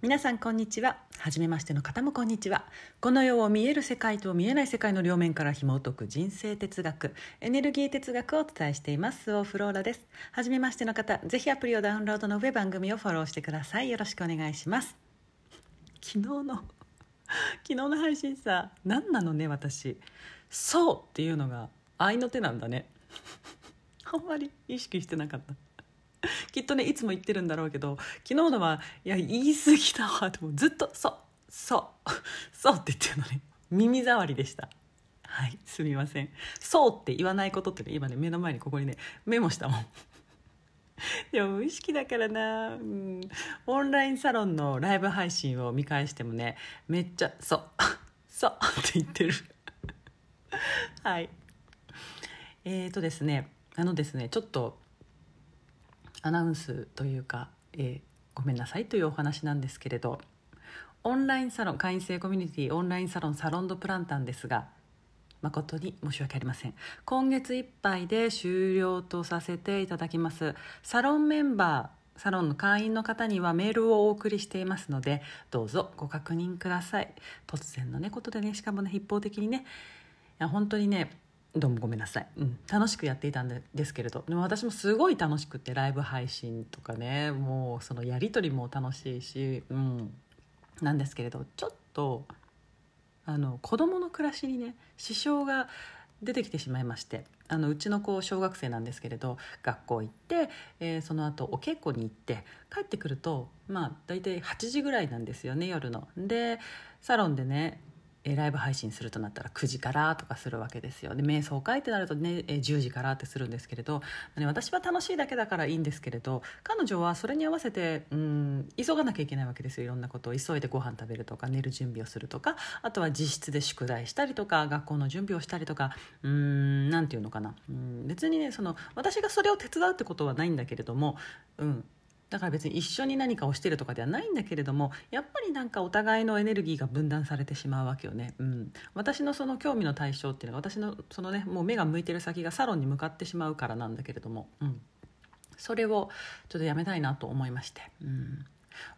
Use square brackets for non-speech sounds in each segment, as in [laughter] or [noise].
皆さんこんにちは。初めましての方もこんにちは。この世を見える世界と見えない世界の両面から紐解く人生哲学エネルギー哲学をお伝えしています。オフローラです。初めましての方ぜひアプリをダウンロードの上番組をフォローしてください。よろしくお願いします。昨日の [laughs] 昨日の配信さ何なのね私。そうっていうのが愛の手なんだね。[laughs] あんまり意識してなかった。きっとねいつも言ってるんだろうけど昨日のはいや言い過ぎだわってもうずっと「そうそうそう」って言ってるのね。耳障りでした。はいすみません「そう」って言わないことってね今ね目の前にここにねメモしたもん。[laughs] でも無意識だからな、うん、オンラインサロンのライブ配信を見返してもねめっちゃ「そう [laughs] そう」って言ってる。[laughs] はい。えーとですねあのですねちょっとアナウンスというか、えー、ごめんなさいというお話なんですけれどオンラインサロン会員制コミュニティオンラインサロンサロンドプランタンですが誠に申し訳ありません。今月いっぱいで終了とさせていただきます。サロンメンバーサロンの会員の方にはメールをお送りしていますのでどうぞご確認ください。突然のねことでねしかもね一方的にねいや本当にねどうもごめんなさい、うん、楽しくやっていたんですけれど。でも私もすごい楽しくてライブ配信とかねもうそのやり取りも楽しいし、うん、なんですけれどちょっとあの子供の暮らしにね支障が出てきてしまいましてあのうちの子小学生なんですけれど学校行って、えー、その後お稽古に行って帰ってくるとまあ大体8時ぐらいなんですよね夜の。でサロンでねライブ配信するとなったら9時からとかするわけですよ。で瞑想会ってなるとね10時からってするんですけれど、ね、私は楽しいだけだからいいんですけれど彼女はそれに合わせてうん急がなきゃいけないわけですよ。いろんなことを。急いでご飯食べるとか寝る準備をするとかあとは自室で宿題したりとか学校の準備をしたりとかうん何て言うのかな。うん別にねその私がそれを手伝うってことはないんだけれども、うん、だから別に一緒に何かをしてるとかではないんだけれどもやっぱりなんかお互いのエネルギーが分断されてしまうわけよね、うん、私のその興味の対象っていうのが私のそのねもう目が向いてる先がサロンに向かってしまうからなんだけれども、うん、それをちょっとやめたいなと思いまして、うん、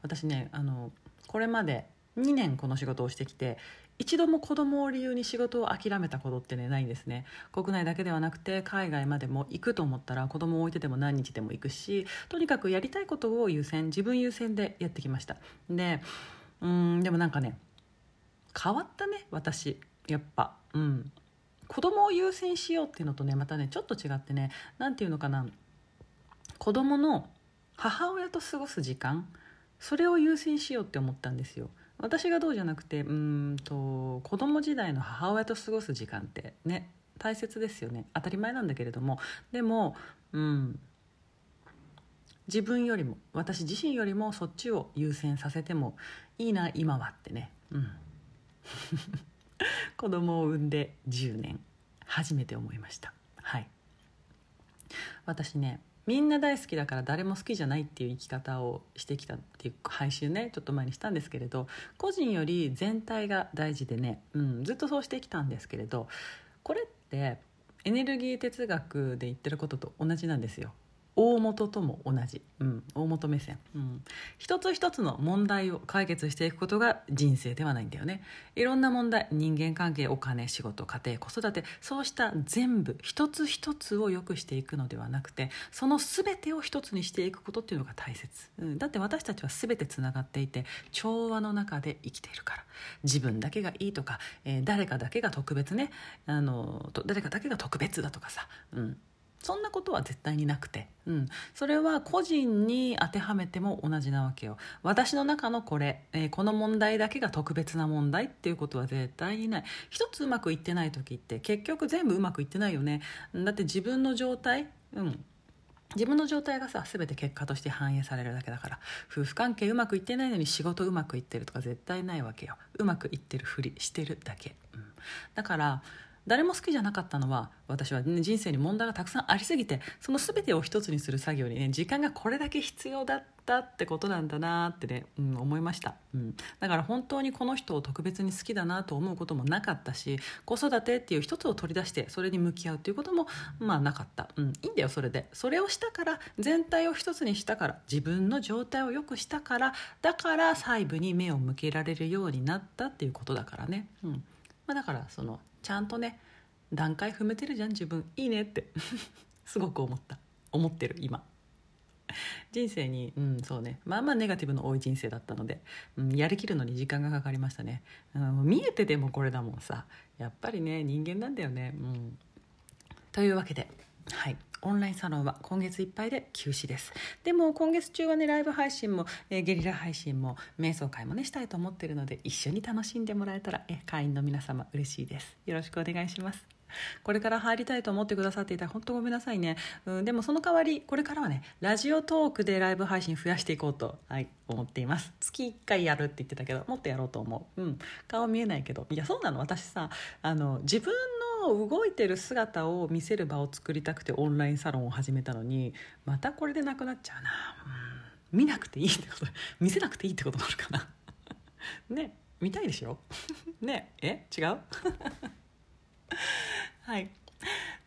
私ねあのこれまで2年この仕事をしてきて一度も子供を理由に仕事を諦めたことってねないんですね。国内だけではなくて海外までも行くと思ったら子供を置いてても何日でも行くしとにかくやりたいことを優先自分優先でやってきました。でうんでもなんかね変わったね私やっぱ。うん。子供を優先しようっていうのとねまたねちょっと違ってね何て言うのかな。子供の母親と過ごす時間それを優先しようって思ったんですよ。私がどうじゃなくてうんと子供時代の母親と過ごす時間ってね大切ですよね。当たり前なんだけれども。でもうん自分よりも私自身よりもそっちを優先させてもいいな今はってね。うん。[laughs] 子供を産んで10年初めて思いました。はい。私ねみんな大好きだから誰も好きじゃないっていう生き方をしてきたっていう配信ねちょっと前にしたんですけれど個人より全体が大事でね、うん、ずっとそうしてきたんですけれどこれってエネルギー哲学で言ってることと同じなんですよ。大元とも同じ、うん、大元目線、うん、一つ一つの問題を解決していくことが人生ではないんだよね。いろんな問題。人間関係お金仕事家庭子育て。そうした全部一つ一つを良くしていくのではなくてその全てを一つにしていくことっていうのが大切、うん、だって私たちは全てつながっていて調和の中で生きているから。自分だけがいいとか、えー、誰かだけが特別ね。あの誰かだけが特別だとかさ、うん、そんなことは絶対になくて、うん、それは個人に当てはめても同じなわけよ。私の中のこれ、えー、この問題だけが特別な問題っていうことは絶対にない。一つうまくいってない時って結局全部うまくいってないよね。だって自分の状態うん。自分の状態がさ全て結果として反映されるだけだから。夫婦関係うまくいってないのに仕事うまくいってるとか絶対ないわけよ。うまくいってるふりしてるだけ、うん、だから誰も好きじゃなかったのは私は、ね、人生に問題がたくさんありすぎてその全てを一つにする作業にね時間がこれだけ必要だったってことなんだなってね、うん、思いました、うん、だから本当にこの人を特別に好きだなと思うこともなかったし子育てっていう一つを取り出してそれに向き合うっていうこともまあなかった、うん、いいんだよそれで。それをしたから全体を一つにしたから自分の状態を良くしたからだから細部に目を向けられるようになったっていうことだからね、うん。まあ、だからそのちゃんとね段階踏めてるじゃん自分。いいねって。[laughs] すごく思った。思ってる今。人生にうんそうね。まあまあネガティブの多い人生だったので、うん、やりきるのに時間がかかりましたね、うん、見えてでもこれだもんさ。やっぱりね人間なんだよね。うん。というわけではい。オンラインサロンは今月いっぱいで休止です。でも今月中はねライブ配信も、えー、ゲリラ配信も瞑想会もねしたいと思ってるので一緒に楽しんでもらえたら、え会員の皆様嬉しいです。よろしくお願いします。これから入りたいと思ってくださっていたら本当ごめんなさいね、うん、でもその代わりこれからはねラジオトークでライブ配信増やしていこうと、はい、思っています。月1回やるって言ってたけどもっとやろうと思う、うん、顔見えないけど。いやそうなの。私さあの自分の動いてる姿を見せる場を作りたくてオンラインサロンを始めたのにまたこれでなくなっちゃうな、うん、見なくていいってこと。見せなくていいってことなのかな。[laughs] ね。見たいでしょ？[laughs] ね。え？違う？[laughs] はい。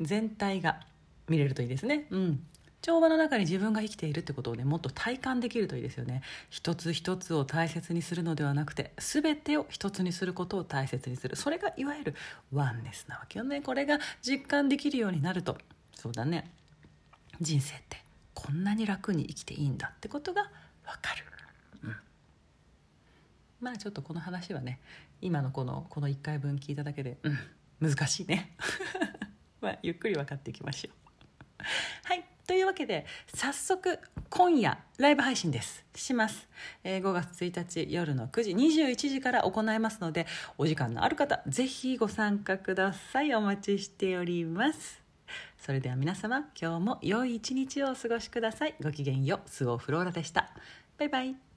全体が見れるといいですね。うん。調和の中に自分が生きているってことをねもっと体感できるといいですよね。一つ一つを大切にするのではなくて全てを一つにすることを大切にする。それがいわゆるワンネスなわけよね。これが実感できるようになると。そうだね。人生ってこんなに楽に生きていいんだってことがわかる、うん、まあちょっとこの話はね今のこのこの1回分聞いただけでうん。難しいね。[laughs] まあゆっくり分かっていきましょう。はい。というわけで早速今夜ライブ配信です。します、えー、5月1日夜の9時21時から行いますのでお時間のある方ぜひご参加ください。お待ちしております。それでは皆様今日も良い一日をお過ごしください。ごきげんよう。スオフローラでした。バイバイ。